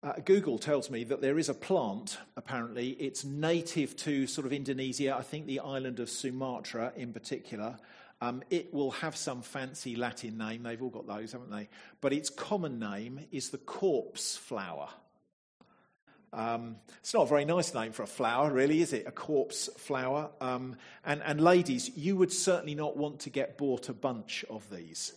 Uh, Google tells me that there is a plant, apparently, it's native to sort of Indonesia, I think the island of Sumatra in particular. Um, it will have some fancy Latin name, they've all got those, haven't they? But its common name is the corpse flower. Um, it's not a very nice name for a flower, really, is it? A corpse flower. Um, and, and ladies, you would certainly not want to get bought a bunch of these.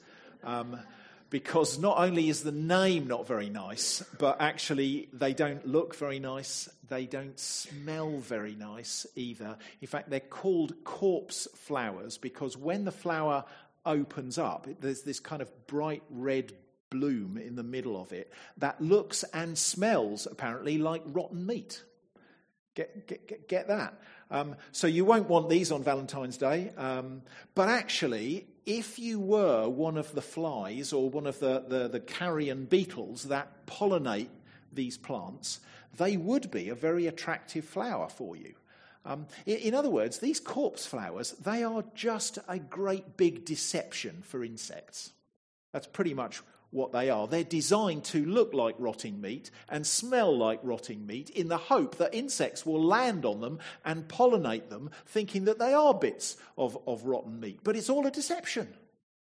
Because not only is the name not very nice, but actually they don't look very nice, they don't smell very nice either. In fact, they're called corpse flowers because when the flower opens up, there's this kind of bright red bloom in the middle of it that looks and smells apparently like rotten meat. Get, get, get, get that. Um, so you won't want these on Valentine's Day. Um, but actually, if you were one of the flies or one of the, the, the carrion beetles that pollinate these plants, they would be a very attractive flower for you. Um, in, in, other words, these corpse flowers, they are just a great big deception for insects. That's pretty much what they are. They're designed to look like rotting meat and smell like rotting meat in the hope that insects will land on them and pollinate them, thinking that they are bits of, of rotten meat. But it's all a deception.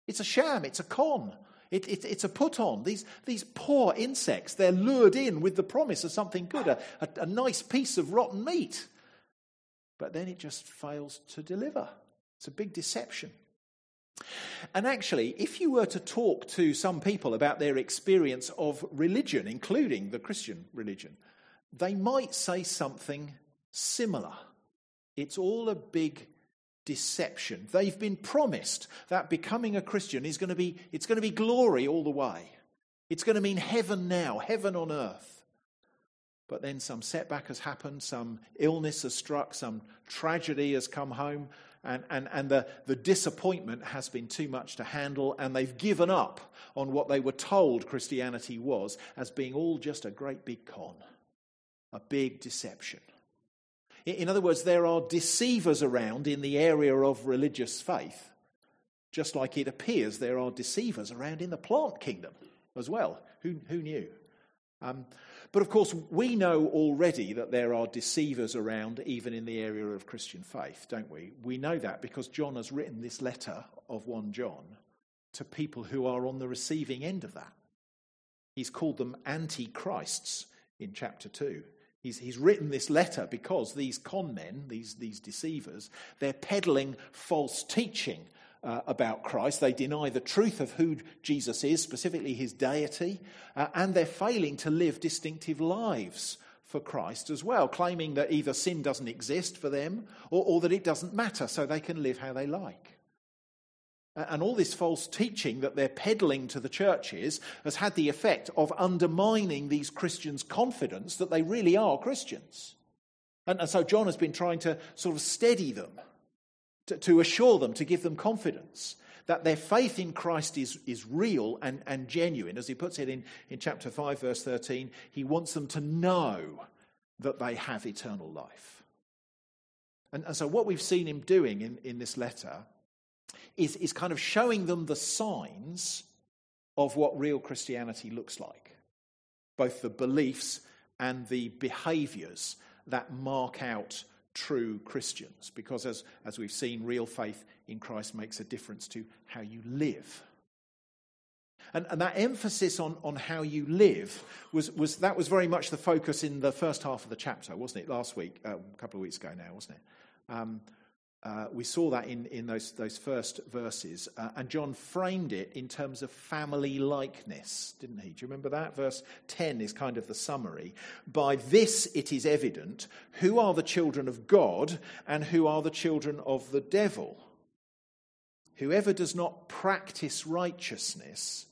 It's a sham, it's a con. It, it, it's a put on. These, these poor insects, they're lured in with the promise of something good, a, a, a nice piece of rotten meat. But then it just fails to deliver. It's a big deception. And actually, if you were to talk to some people about their experience of religion, including the Christian religion, they might say something similar. It's all a big deception. They've been promised that becoming a Christian is going to be it's going to be glory all the way. It's going to mean heaven now, heaven on earth. But then some setback has happened, some illness has struck, some tragedy has come home, and, and, and the, the disappointment has been too much to handle, and they've given up on what they were told Christianity was as being all just a great big con, a big deception. In other words, there are deceivers around in the area of religious faith, just like it appears there are deceivers around in the plant kingdom as well. Who, who knew? Um, but of course, we know already that there are deceivers around, even in the area of Christian faith, don't we? We know that because John has written this letter of 1 John to people who are on the receiving end of that. He's called them antichrists in chapter 2. He's, he's written this letter because these con men, these, these deceivers, they're peddling false teaching uh, about Christ. They deny the truth of who Jesus is, specifically his deity, uh, and they're failing to live distinctive lives for Christ as well, claiming that either sin doesn't exist for them or, or that it doesn't matter, so they can live how they like. And all this false teaching that they're peddling to the churches has had the effect of undermining these Christians' confidence that they really are Christians. And, and so John has been trying to sort of steady them to, to assure them, to give them confidence that their faith in Christ is, is real and, and genuine. As he puts it in, in chapter 5, verse 13, he wants them to know that they have eternal life. And, and so, what we've seen him doing in, in this letter is, is kind of showing them the signs of what real Christianity looks like, both the beliefs and the behaviors that mark out true Christians, because as, as we've seen, real faith in Christ makes a difference to how you live. And, and, that emphasis on, on how you live was, was that was very much the focus in the first half of the chapter, wasn't it? Last week, uh, a couple of weeks ago now, wasn't it? Um, uh, we saw that in, in those, those first verses. Uh, and John framed it in terms of family likeness, didn't he? Do you remember that? Verse 10 is kind of the summary. By this it is evident who are the children of God and who are the children of the devil. Whoever does not practice righteousness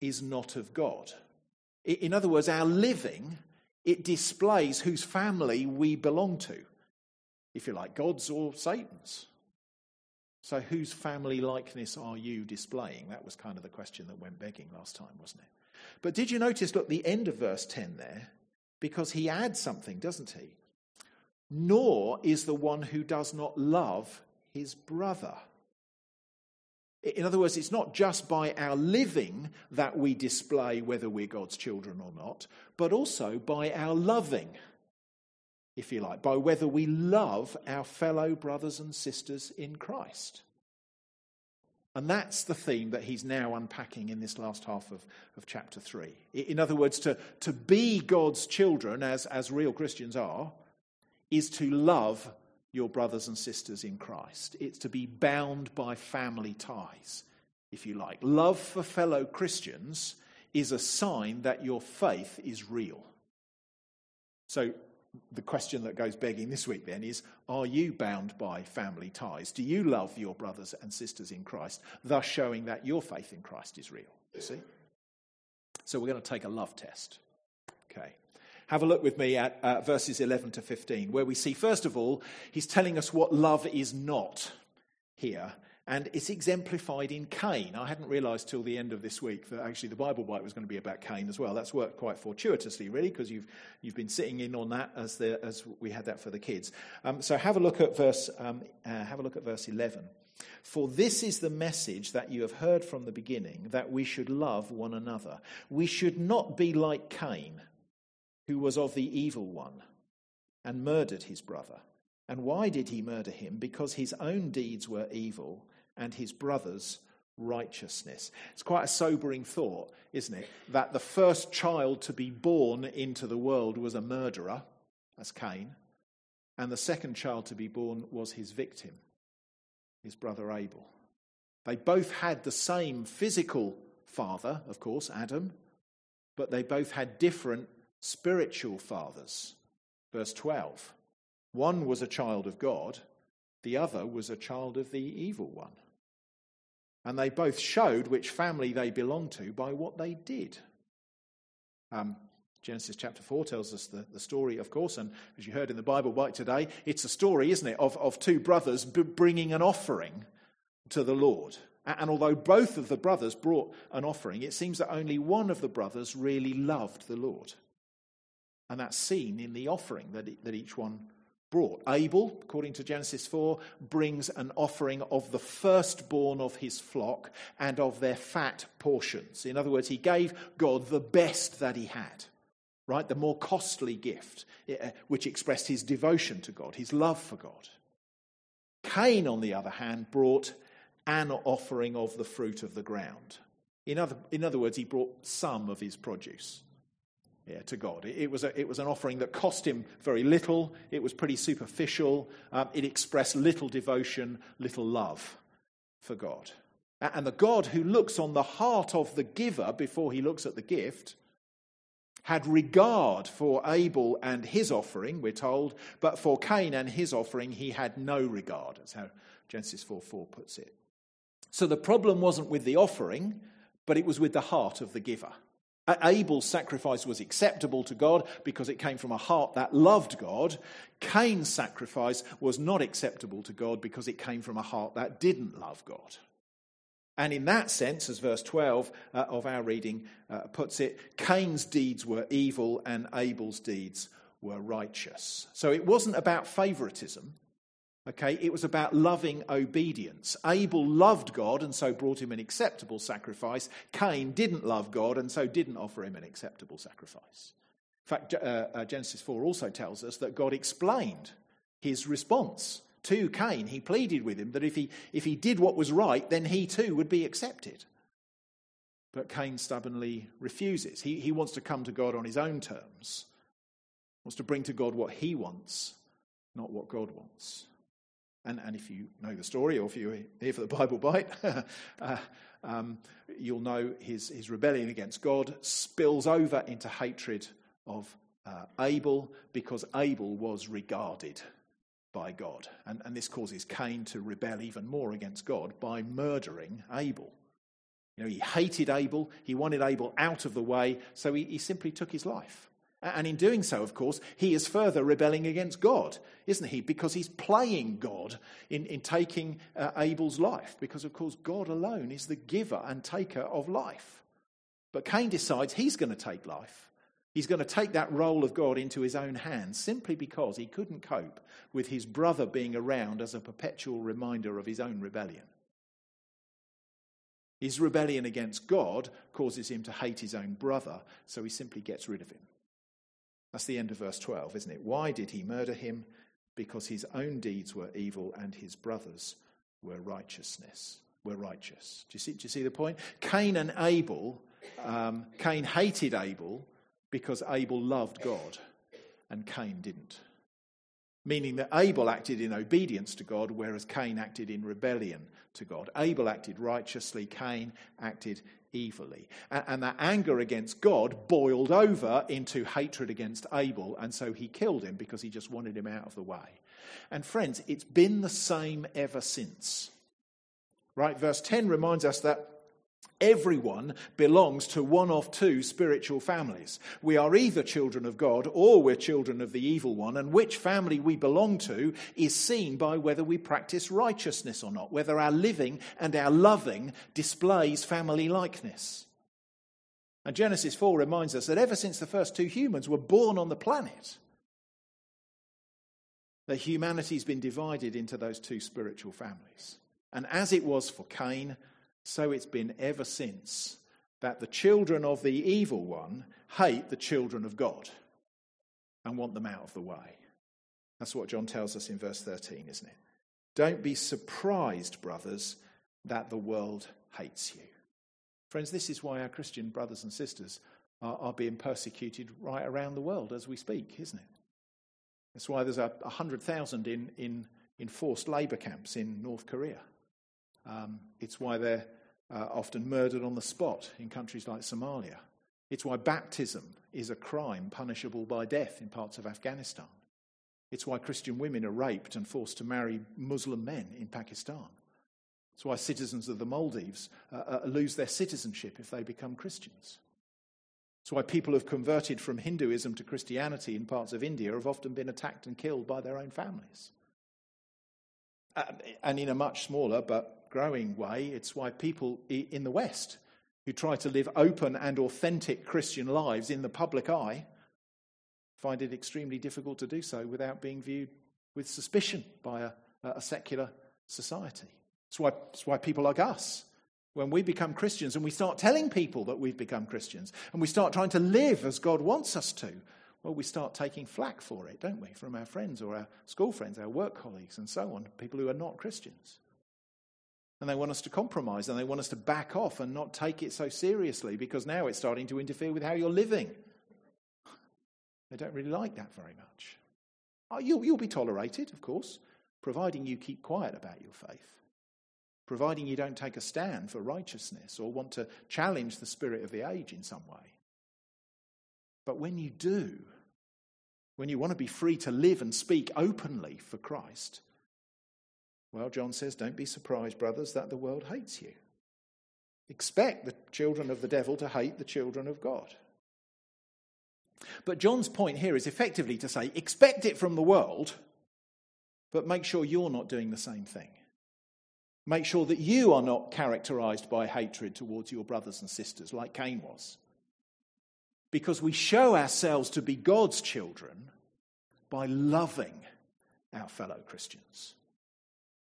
is not of God. In other words, our living, it displays whose family we belong to if you like, God's or Satan's. So, whose family likeness are you displaying? That was kind of the question that went begging last time, wasn't it? But did you notice, look, the end of verse 10 there? Because he adds something, doesn't he? Nor is the one who does not love his brother. In other words, it's not just by our living that we display whether we're God's children or not, but also by our loving, if you like, by whether we love our fellow brothers and sisters in Christ. And that's the theme that he's now unpacking in this last half of, of chapter 3. In other words, to, to be God's children, as, as real Christians are, is to love your brothers and sisters in Christ. It's to be bound by family ties, if you like. Love for fellow Christians is a sign that your faith is real. So, the question that goes begging this week then is Are you bound by family ties? Do you love your brothers and sisters in Christ, thus showing that your faith in Christ is real? You see? So, we're going to take a love test. Okay. Have a look with me at uh, verses 11 to 15, where we see, first of all, he's telling us what love is not here. And it's exemplified in Cain. I hadn't realized till the end of this week that actually the Bible Bite was going to be about Cain as well. That's worked quite fortuitously, really, because you've, you've been sitting in on that as, the, as we had that for the kids. Um, so have a look at verse, um, uh, have a look at verse 11. For this is the message that you have heard from the beginning, that we should love one another. We should not be like Cain who was of the evil one and murdered his brother. And why did he murder him? Because his own deeds were evil and his brother's righteousness. It's quite a sobering thought, isn't it? That the first child to be born into the world was a murderer, as Cain, and the second child to be born was his victim, his brother Abel. They both had the same physical father, of course, Adam, but they both had different spiritual fathers. Verse 12. One was a child of God, the other was a child of the evil one. And they both showed which family they belonged to by what they did. Um, Genesis chapter 4 tells us the, the story, of course, and as you heard in the Bible Bite today, it's a story, isn't it, of, of two brothers b- bringing an offering to the Lord. And although both of the brothers brought an offering, it seems that only one of the brothers really loved the Lord. And that's seen in the offering that, that each one brought. Abel, according to Genesis 4, brings an offering of the firstborn of his flock and of their fat portions. In other words, he gave God the best that he had, right? The more costly gift, eh, which expressed his devotion to God, his love for God. Cain, on the other hand, brought an offering of the fruit of the ground. In other, in other words, he brought some of his produce yeah, to God. It was, a, it was an offering that cost him very little. It was pretty superficial. Um, it expressed little devotion, little love for God. And the God who looks on the heart of the giver before he looks at the gift had regard for Abel and his offering, we're told, but for Cain and his offering, he had no regard. That's how Genesis 4 4 puts it. So the problem wasn't with the offering, but it was with the heart of the giver. Abel's sacrifice was acceptable to God because it came from a heart that loved God. Cain's sacrifice was not acceptable to God because it came from a heart that didn't love God. And in that sense, as verse 12 uh, of our reading uh, puts it, Cain's deeds were evil and Abel's deeds were righteous. So it wasn't about favoritism. Okay, it was about loving obedience. Abel loved God and so brought him an acceptable sacrifice. Cain didn't love God and so didn't offer him an acceptable sacrifice. In fact, uh, uh, Genesis 4 also tells us that God explained his response to Cain. He pleaded with him that if he, if he did what was right, then he too would be accepted. But Cain stubbornly refuses. He, he wants to come to God on his own terms, wants to bring to God what he wants, not what God wants. And, and if you know the story, or if you're here for the Bible bite, uh, um, you'll know his, his rebellion against God spills over into hatred of uh, Abel because Abel was regarded by God. And, and this causes Cain to rebel even more against God by murdering Abel. You know, he hated Abel, he wanted Abel out of the way, so he, he simply took his life. And in doing so, of course, he is further rebelling against God, isn't he? Because he's playing God in, in taking uh, Abel's life. Because, of course, God alone is the giver and taker of life. But Cain decides he's going to take life. He's going to take that role of God into his own hands simply because he couldn't cope with his brother being around as a perpetual reminder of his own rebellion. His rebellion against God causes him to hate his own brother, so he simply gets rid of him. That's the end of verse 12, isn't it? Why did he murder him? Because his own deeds were evil and his brothers were righteousness. Were righteous. Do you see, do you see the point? Cain and Abel, um, Cain hated Abel because Abel loved God and Cain didn't. Meaning that Abel acted in obedience to God, whereas Cain acted in rebellion to God. Abel acted righteously, Cain acted evilly. And that anger against God boiled over into hatred against Abel, and so he killed him because he just wanted him out of the way. And friends, it's been the same ever since. Right? Verse 10 reminds us that Everyone belongs to one of two spiritual families. We are either children of God or we're children of the evil one, and which family we belong to is seen by whether we practice righteousness or not, whether our living and our loving displays family likeness. And Genesis 4 reminds us that ever since the first two humans were born on the planet, that humanity's been divided into those two spiritual families. And as it was for Cain, so it's been ever since that the children of the evil one hate the children of God and want them out of the way. That's what John tells us in verse 13, isn't it? Don't be surprised, brothers, that the world hates you. Friends, this is why our Christian brothers and sisters are, are being persecuted right around the world as we speak, isn't it? That's why there's a 100,000 in, in, in forced labour camps in North Korea. Um, it's why they're uh, often murdered on the spot in countries like Somalia. It's why baptism is a crime punishable by death in parts of Afghanistan. It's why Christian women are raped and forced to marry Muslim men in Pakistan. It's why citizens of the Maldives uh, uh, lose their citizenship if they become Christians. It's why people who've converted from Hinduism to Christianity in parts of India have often been attacked and killed by their own families. Uh, and in a much smaller but growing way. It's why people in the West who try to live open and authentic Christian lives in the public eye find it extremely difficult to do so without being viewed with suspicion by a, a secular society. It's why, it's why people like us, when we become Christians and we start telling people that we've become Christians and we start trying to live as God wants us to, well, we start taking flack for it, don't we, from our friends or our school friends, our work colleagues, and so on, people who are not Christians. And they want us to compromise and they want us to back off and not take it so seriously because now it's starting to interfere with how you're living. They don't really like that very much. Oh, you'll, you'll be tolerated, of course, providing you keep quiet about your faith, providing you don't take a stand for righteousness or want to challenge the spirit of the age in some way. But when you do, when you want to be free to live and speak openly for Christ, well, John says, don't be surprised, brothers, that the world hates you. Expect the children of the devil to hate the children of God. But John's point here is effectively to say, expect it from the world, but make sure you're not doing the same thing. Make sure that you are not characterized by hatred towards your brothers and sisters like Cain was. Because we show ourselves to be God's children by loving our fellow Christians.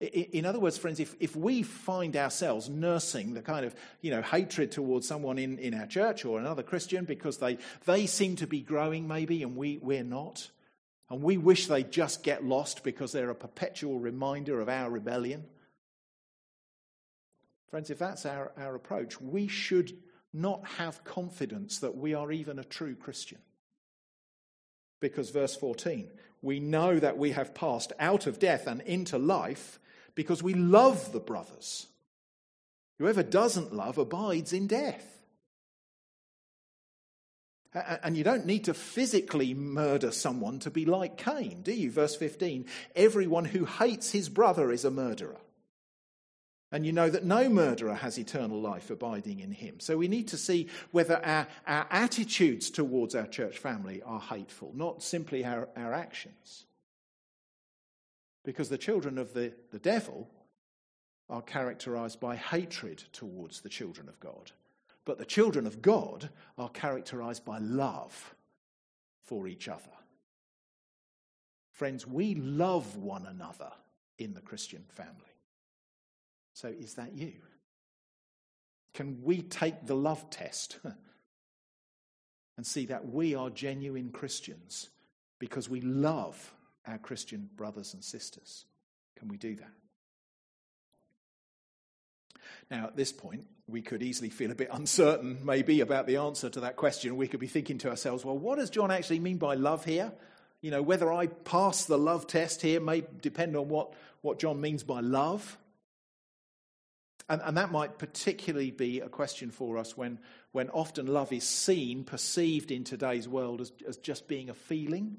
In other words, friends, if, if we find ourselves nursing the kind of you know, hatred towards someone in, in our church or another Christian because they, they seem to be growing maybe and we, we're not, and we wish they just get lost because they're a perpetual reminder of our rebellion, friends, if that's our, our approach, we should not have confidence that we are even a true Christian. Because verse 14, we know that we have passed out of death and into life because we love the brothers. Whoever doesn't love abides in death. And you don't need to physically murder someone to be like Cain, do you? Verse 15 Everyone who hates his brother is a murderer. And you know that no murderer has eternal life abiding in him. So we need to see whether our, our attitudes towards our church family are hateful, not simply our, our actions. Because the children of the, the devil are characterized by hatred towards the children of God. But the children of God are characterized by love for each other. Friends, we love one another in the Christian family. So is that you? Can we take the love test and see that we are genuine Christians because we love our Christian brothers and sisters? Can we do that? Now, at this point, we could easily feel a bit uncertain, maybe, about the answer to that question. We could be thinking to ourselves, well, what does John actually mean by love here? You know, whether I pass the love test here may depend on what, what John means by love. And, and that might particularly be a question for us when, when often love is seen, perceived in today's world as, as just being a feeling,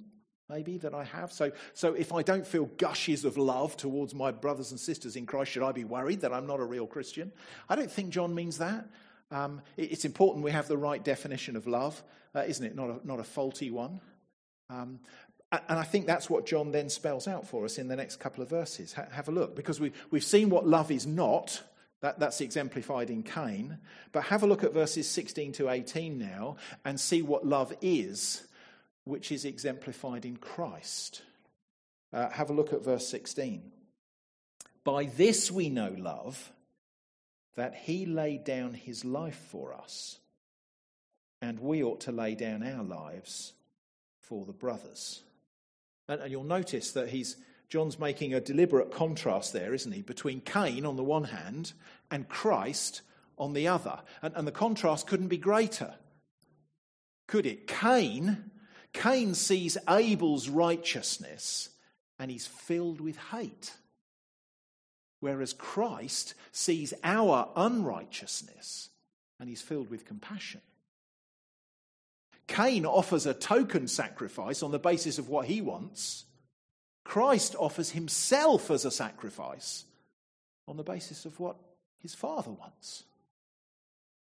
maybe, that I have. So, so if I don't feel gushes of love towards my brothers and sisters in Christ, should I be worried that I'm not a real Christian? I don't think John means that. Um, it, it's important we have the right definition of love, uh, isn't it? Not a, not a faulty one. Um, and I think that's what John then spells out for us in the next couple of verses. Ha- have a look, because we, we've seen what love is not. That, that's exemplified in Cain. But have a look at verses 16 to 18 now and see what love is, which is exemplified in Christ. Uh, have a look at verse 16. By this we know love, that he laid down his life for us, and we ought to lay down our lives for the brothers. And, and you'll notice that he's, John's making a deliberate contrast there, isn't he, between Cain on the one hand and Christ on the other. And, and the contrast couldn't be greater, could it? Cain, Cain sees Abel's righteousness and he's filled with hate. Whereas Christ sees our unrighteousness and he's filled with compassion. Cain offers a token sacrifice on the basis of what he wants. Christ offers himself as a sacrifice on the basis of what his father wants.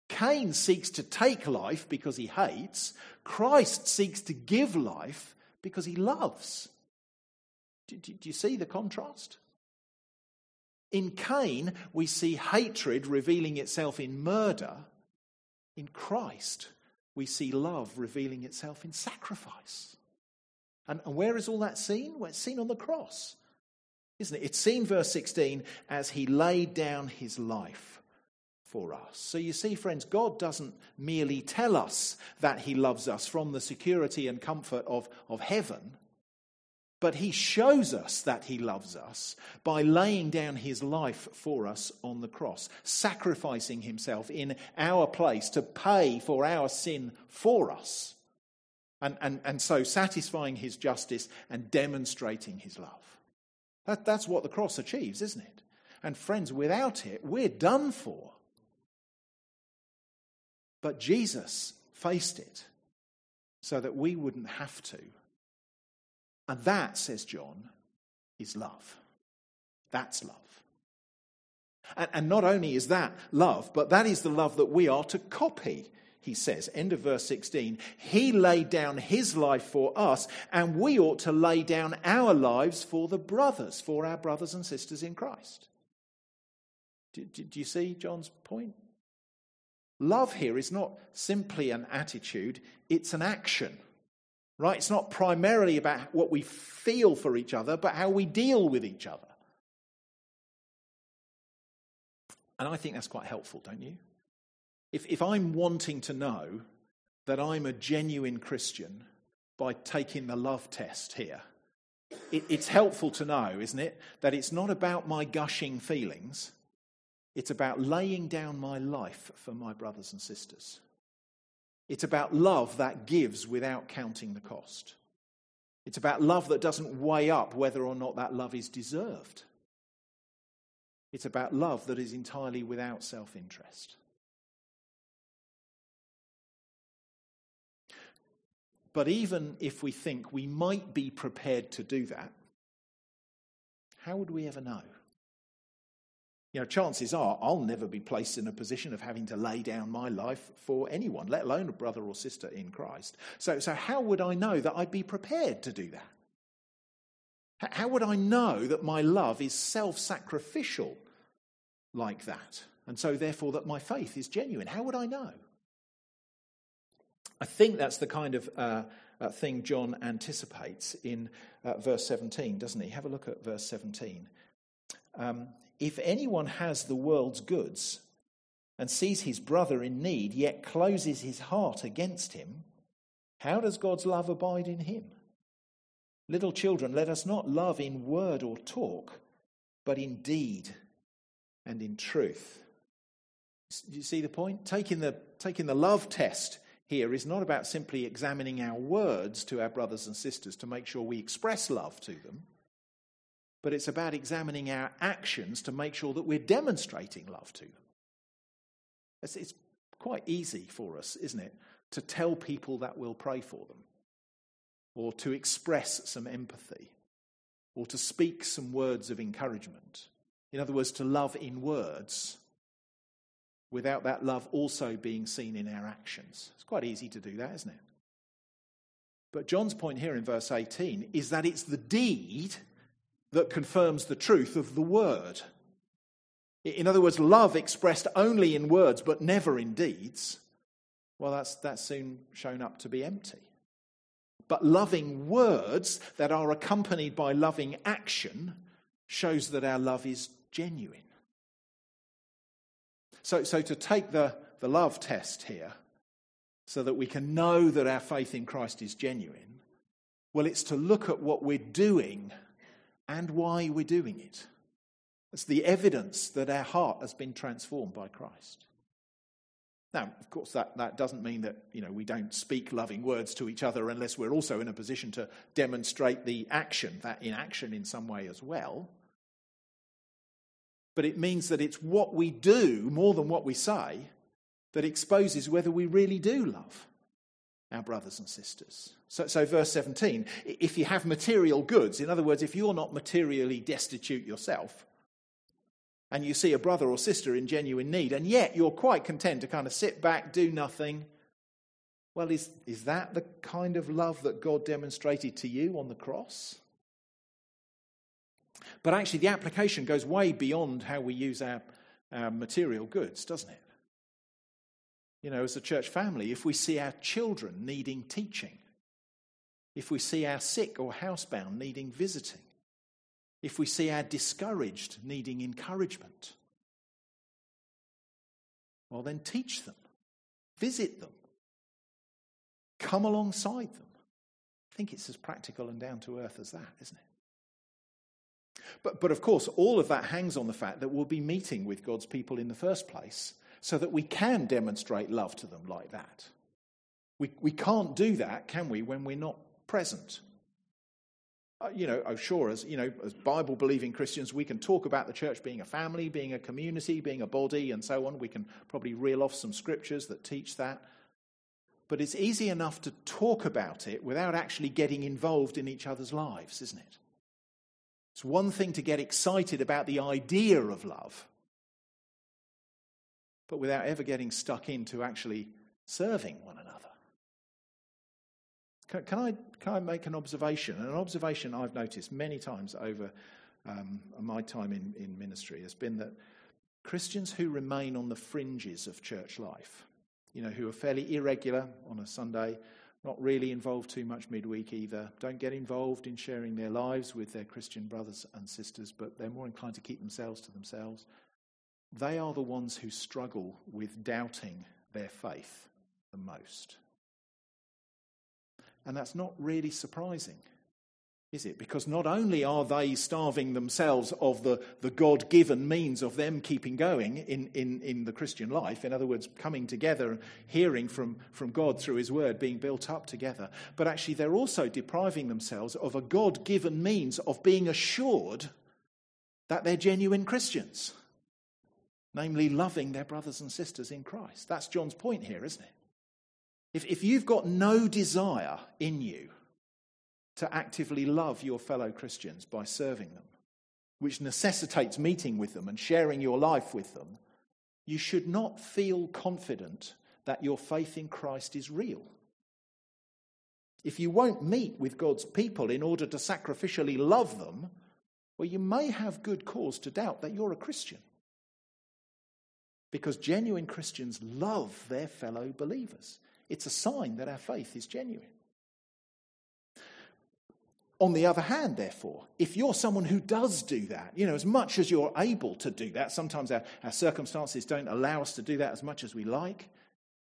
Cain seeks to take life because he hates. Christ seeks to give life because he loves. Do, do, do, you see the contrast? In Cain, we see hatred revealing itself in murder. In Christ, we see love revealing itself in sacrifice. And, and where is all that seen? Well, it's seen on the cross, isn't it? It's seen, verse 16, as he laid down his life for us. So you see, friends, God doesn't merely tell us that he loves us from the security and comfort of, of heaven. But he shows us that he loves us by laying down his life for us on the cross, sacrificing himself in our place to pay for our sin for us, and, and, and so satisfying his justice and demonstrating his love. That, that's what the cross achieves, isn't it? And friends, without it, we're done for. But Jesus faced it so that we wouldn't have to and that, says John, is love. That's love. And, and, not only is that love, but that is the love that we are to copy, he says. End of verse 16. He laid down his life for us, and we ought to lay down our lives for the brothers, for our brothers and sisters in Christ. Do, do, do you see John's point? Love here is not simply an attitude, it's an action right? It's not primarily about what we feel for each other, but how we deal with each other. And I think that's quite helpful, don't you? If, if I'm wanting to know that I'm a genuine Christian by taking the love test here, it, it's helpful to know, isn't it, that it's not about my gushing feelings, it's about laying down my life for my brothers and sisters. It's about love that gives without counting the cost. It's about love that doesn't weigh up whether or not that love is deserved. It's about love that is entirely without self interest. But even if we think we might be prepared to do that, how would we ever know? You know, chances are I'll never be placed in a position of having to lay down my life for anyone, let alone a brother or sister in Christ. So, so how would I know that I'd be prepared to do that? How would I know that my love is self sacrificial like that? And so, therefore, that my faith is genuine? How would I know? I think that's the kind of uh, uh, thing John anticipates in uh, verse 17, doesn't he? Have a look at verse 17. Um, if anyone has the world's goods and sees his brother in need, yet closes his heart against him, how does God's love abide in him? Little children, let us not love in word or talk, but in deed and in truth. Do you see the point? Taking the, taking the love test here is not about simply examining our words to our brothers and sisters to make sure we express love to them, but it's about examining our actions to make sure that we're demonstrating love to. It's, it's quite easy for us, isn't it, to tell people that we'll pray for them, or to express some empathy, or to speak some words of encouragement. In other words, to love in words without that love also being seen in our actions. It's quite easy to do that, isn't it? But John's point here in verse 18 is that it's the deed that confirms the truth of the word. In other words, love expressed only in words but never in deeds, well, that's, that's soon shown up to be empty. But loving words that are accompanied by loving action shows that our love is genuine. So, so to take the, the love test here, so that we can know that our faith in Christ is genuine, well, it's to look at what we're doing and why we're doing it. It's the evidence that our heart has been transformed by Christ. Now, of course, that, that doesn't mean that you know, we don't speak loving words to each other unless we're also in a position to demonstrate the action, that in action in some way as well but it means that it's what we do more than what we say that exposes whether we really do love our brothers and sisters. So, so, verse 17 if you have material goods, in other words, if you're not materially destitute yourself, and you see a brother or sister in genuine need, and yet you're quite content to kind of sit back, do nothing, well, is, is that the kind of love that God demonstrated to you on the cross? But actually, the application goes way beyond how we use our, our material goods, doesn't it? You know, as a church family, if we see our children needing teaching, if we see our sick or housebound needing visiting, if we see our discouraged needing encouragement, well, then teach them, visit them, come alongside them. I think it's as practical and down to earth as that, isn't it? But, but of course, all of that hangs on the fact that we'll be meeting with God's people in the first place so that we can demonstrate love to them like that. We, we can't do that, can we, when we're not present? Uh, you know, oh, sure, as, you know, as Bible believing Christians, we can talk about the church being a family, being a community, being a body, and so on. We can probably reel off some scriptures that teach that. But it's easy enough to talk about it without actually getting involved in each other's lives, isn't it? It's one thing to get excited about the idea of love, but without ever getting stuck into actually serving one another. Can, can I, can I make an observation? An observation I've noticed many times over um, my time in, in ministry has been that Christians who remain on the fringes of church life, you know, who are fairly irregular on a Sunday, not really involved too much midweek either, don't get involved in sharing their lives with their Christian brothers and sisters, but they're more inclined to keep themselves to themselves. They are the ones who struggle with doubting their faith the most. And that's not really surprising is it? Because not only are they starving themselves of the, the God given means of them keeping going in, in, in the Christian life, in other words, coming together, hearing from, from God through His Word, being built up together, but actually they're also depriving themselves of a God given means of being assured that they're genuine Christians, namely loving their brothers and sisters in Christ. That's John's point here, isn't it? If, if you've got no desire in you, to actively love your fellow Christians by serving them, which necessitates meeting with them and sharing your life with them, you should not feel confident that your faith in Christ is real. If you won't meet with God's people in order to sacrificially love them, well, you may have good cause to doubt that you're a Christian. Because genuine Christians love their fellow believers. It's a sign that our faith is genuine. on the other hand, therefore, if you're someone who does do that, you know, as much as you're able to do that, sometimes our, our circumstances don't allow us to do that as much as we like,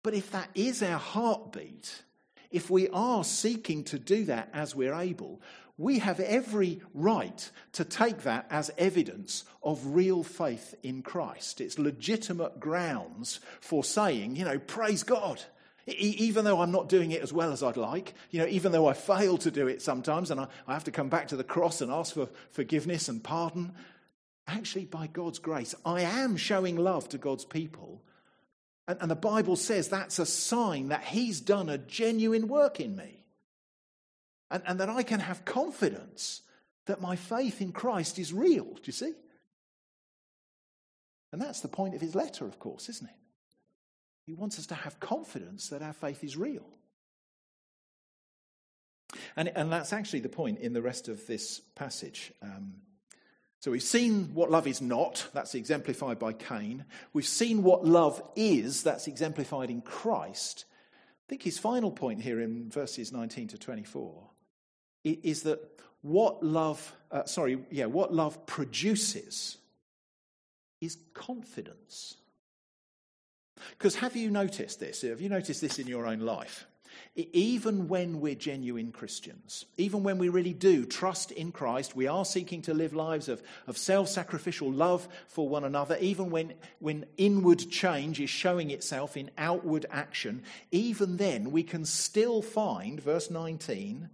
but if that is our heartbeat, if we are seeking to do that as we're able, we have every right to take that as evidence of real faith in Christ. It's legitimate grounds for saying, you know, praise God even though I'm not doing it as well as I'd like, you know, even though I fail to do it sometimes and I, I have to come back to the cross and ask for forgiveness and pardon, actually, by God's grace, I am showing love to God's people. And, and the Bible says that's a sign that He's done a genuine work in me. And, and that I can have confidence that my faith in Christ is real. Do you see? And that's the point of his letter, of course, isn't it? He wants us to have confidence that our faith is real. And, and that's actually the point in the rest of this passage. Um, so we've seen what love is not, that's exemplified by Cain. We've seen what love is, that's exemplified in Christ. I think his final point here in verses 19 to 24 is that what love, uh, sorry, yeah, what love produces is confidence. Because have you noticed this? Have you noticed this in your own life? Even when we're genuine Christians, even when we really do trust in Christ, we are seeking to live lives of, of self sacrificial love for one another, even when, when inward change is showing itself in outward action, even then we can still find, verse 19,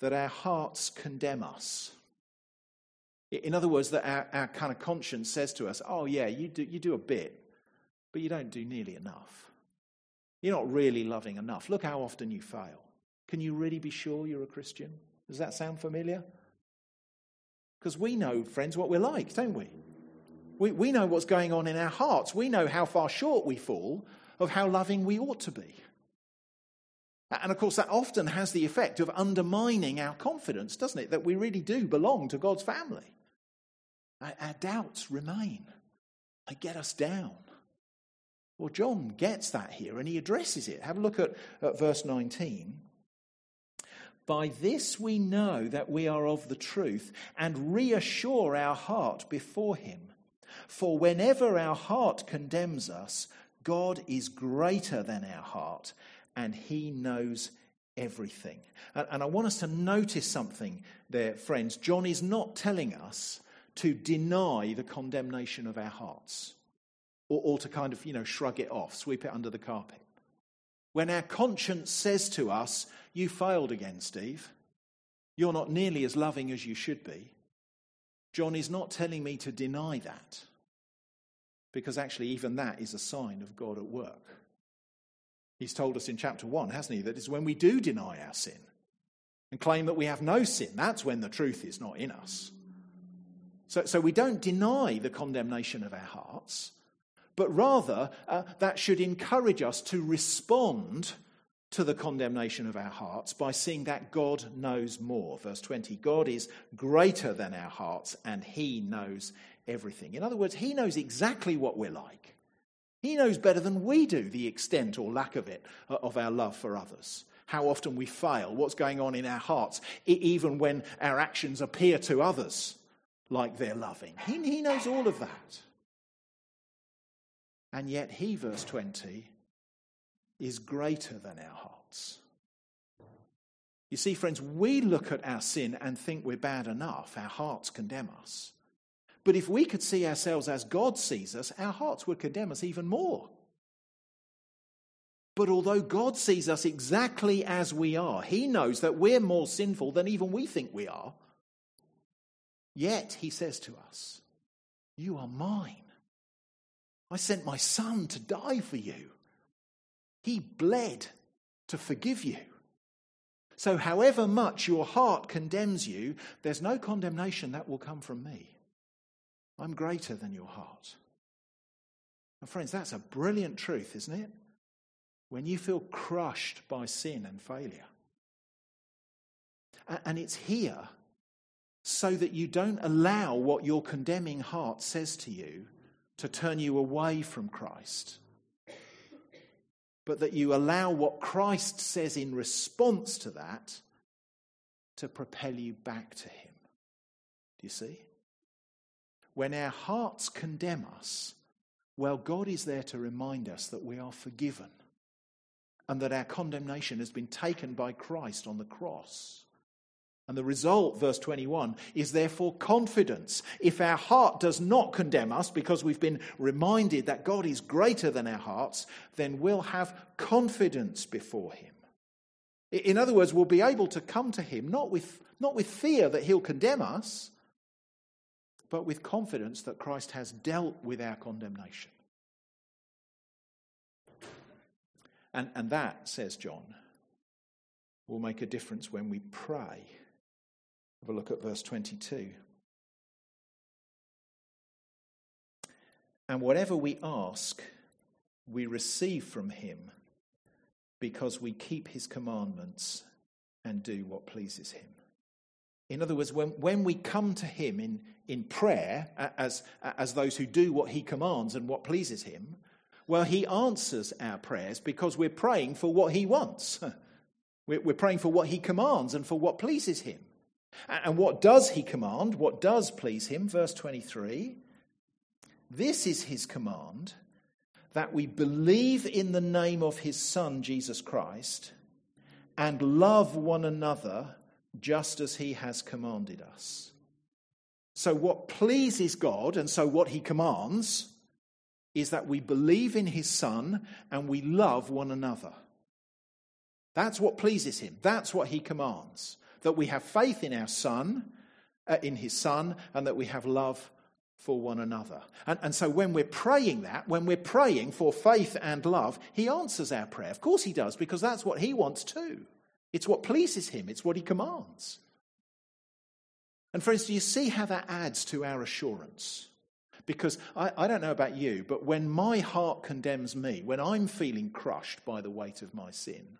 that our hearts condemn us. In other words, that our, our kind of conscience says to us, oh, yeah, you do, you do a bit, but you don't do nearly enough. You're not really loving enough. Look how often you fail. Can you really be sure you're a Christian? Does that sound familiar? Because we know, friends, what we're like, don't we? we? We know what's going on in our hearts. We know how far short we fall of how loving we ought to be. And of course, that often has the effect of undermining our confidence, doesn't it? That we really do belong to God's family. Our doubts remain, they get us down. Well, John gets that here and he addresses it. Have a look at, at verse 19. By this we know that we are of the truth and reassure our heart before him. For whenever our heart condemns us, God is greater than our heart and he knows everything. And, and I want us to notice something there, friends. John is not telling us to deny the condemnation of our hearts or, or to kind of, you know, shrug it off, sweep it under the carpet. When our conscience says to us, You failed again, Steve, you're not nearly as loving as you should be, John is not telling me to deny that, because actually, even that is a sign of God at work. He's told us in chapter 1, hasn't he, that it's when we do deny our sin and claim that we have no sin, that's when the truth is not in us. So, so we don't deny the condemnation of our hearts but rather uh, that should encourage us to respond to the condemnation of our hearts by seeing that God knows more. Verse 20 God is greater than our hearts and he knows everything. In other words, he knows exactly what we're like. He knows better than we do the extent or lack of it uh, of our love for others. How often we fail, what's going on in our hearts, even when our actions appear to others like they're loving. He, he knows all of that. And yet, he, verse 20, is greater than our hearts. You see, friends, we look at our sin and think we're bad enough. Our hearts condemn us. But if we could see ourselves as God sees us, our hearts would condemn us even more. But although God sees us exactly as we are, He knows that we're more sinful than even we think we are. Yet He says to us, You are mine. I sent my son to die for you. He bled to forgive you. So, however much your heart condemns you, there's no condemnation that will come from me. I'm greater than your heart. And, friends, that's a brilliant truth, isn't it? When you feel crushed by sin and failure. And it's here so that you don't allow what your condemning heart says to you to turn you away from Christ, but that you allow what Christ says in response to that to propel you back to Him. Do you see? When our hearts condemn us, well, God is there to remind us that we are forgiven and that our condemnation has been taken by Christ on the cross. And the result, verse 21, is therefore confidence. If our heart does not condemn us because we've been reminded that God is greater than our hearts, then we'll have confidence before Him. In other words, we'll be able to come to Him not with, not with fear that He'll condemn us, but with confidence that Christ has dealt with our condemnation. And, and that, says John, will make a difference when we pray. Have a look at verse 22. And whatever we ask, we receive from him because we keep his commandments and do what pleases him. In other words, when, when we come to him in, in prayer as, as those who do what he commands and what pleases him, well, he answers our prayers because we're praying for what he wants. We're praying for what he commands and for what pleases him. And what does he command? What does please him? Verse 23 This is his command that we believe in the name of his Son, Jesus Christ, and love one another just as he has commanded us. So, what pleases God, and so what he commands, is that we believe in his Son and we love one another. That's what pleases him. That's what he commands. That we have faith in our Son, uh, in his Son, and that we have love for one another. And, and so when we're praying that, when we're praying for faith and love, he answers our prayer. Of course he does, because that's what he wants too. It's what pleases him, it's what he commands. And friends, do you see how that adds to our assurance? Because I, I, don't know about you, but when my heart condemns me, when I'm feeling crushed by the weight of my sin,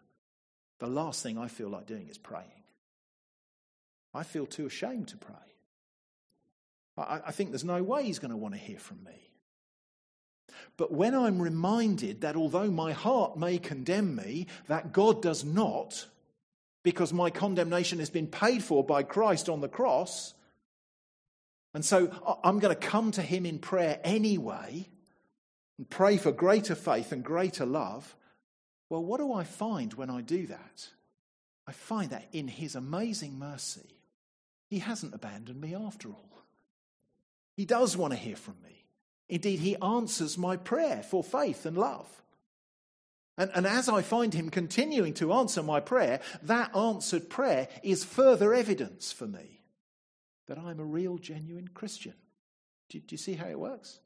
the last thing I feel like doing is praying. I feel too ashamed to pray. I, I think there's no way he's going to want to hear from me. But when I'm reminded that although my heart may condemn me, that God does not, because my condemnation has been paid for by Christ on the cross, and so I'm going to come to him in prayer anyway and pray for greater faith and greater love. Well, what do I find when I do that? I find that in his amazing mercy, he hasn't abandoned me after all. He does want to hear from me. Indeed, he answers my prayer for faith and love. And, and as I find him continuing to answer my prayer, that answered prayer is further evidence for me that I'm a real, genuine Christian. Do, do you see how it works?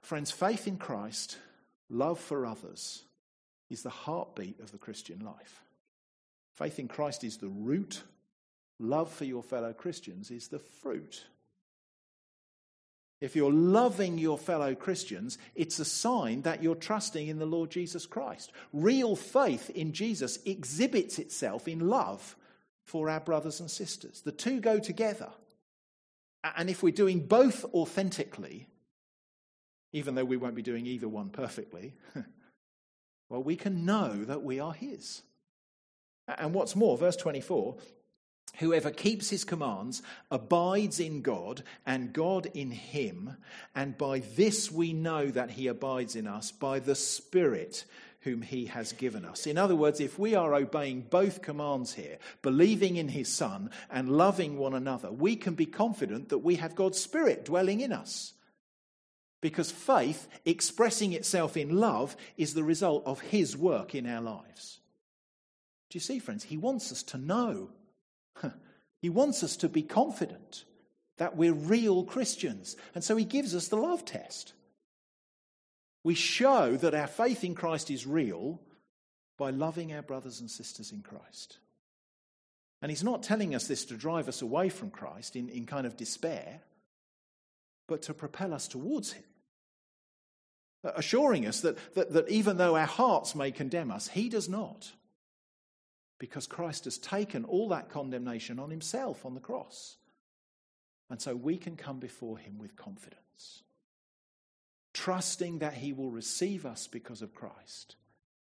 Friends, faith in Christ, love for others, is the heartbeat of the Christian life. Faith in Christ is the root, love for your fellow Christians is the fruit. If you're loving your fellow Christians, it's a sign that you're trusting in the Lord Jesus Christ. Real faith in Jesus exhibits itself in love for our brothers and sisters. The two go together. And if we're doing both authentically, even though we won't be doing either one perfectly, well, we can know that we are His. And what's more, verse 24 whoever keeps His commands abides in God, and God in him. And by this we know that He abides in us, by the Spirit whom he has given us. In other words, if we are obeying both commands here, believing in his Son and loving one another, we can be confident that we have God's Spirit dwelling in us. Because faith, expressing itself in love, is the result of his work in our lives. Do you see, friends? He wants us to know. He wants us to be confident that we're real Christians. And so he gives us the love test. We show that our faith in Christ is real by loving our brothers and sisters in Christ. And he's not telling us this to drive us away from Christ in, in kind of despair, but to propel us towards him. Assuring us that, that, that even though our hearts may condemn us, he does not. Because Christ has taken all that condemnation on himself on the cross. And so we can come before him with confidence trusting that He will receive us because of Christ,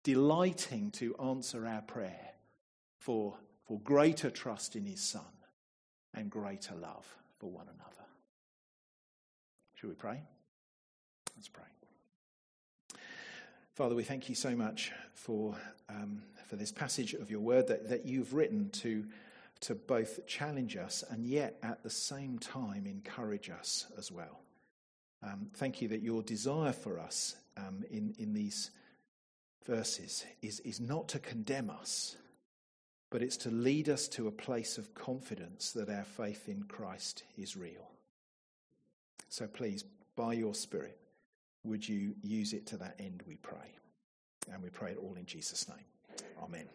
delighting to answer our prayer for for greater trust in his Son and greater love for one another. Shall we pray? Let's pray. Father, we thank you so much for, um, for this passage of your word that, that you've written to, to both challenge us and yet at the same time encourage us as well. Um, thank you that your desire for us um, in, in these verses is, is not to condemn us, but it's to lead us to a place of confidence that our faith in Christ is real. So please, by your Spirit, would you use it to that end, we pray. And we pray it all in Jesus' name. Amen.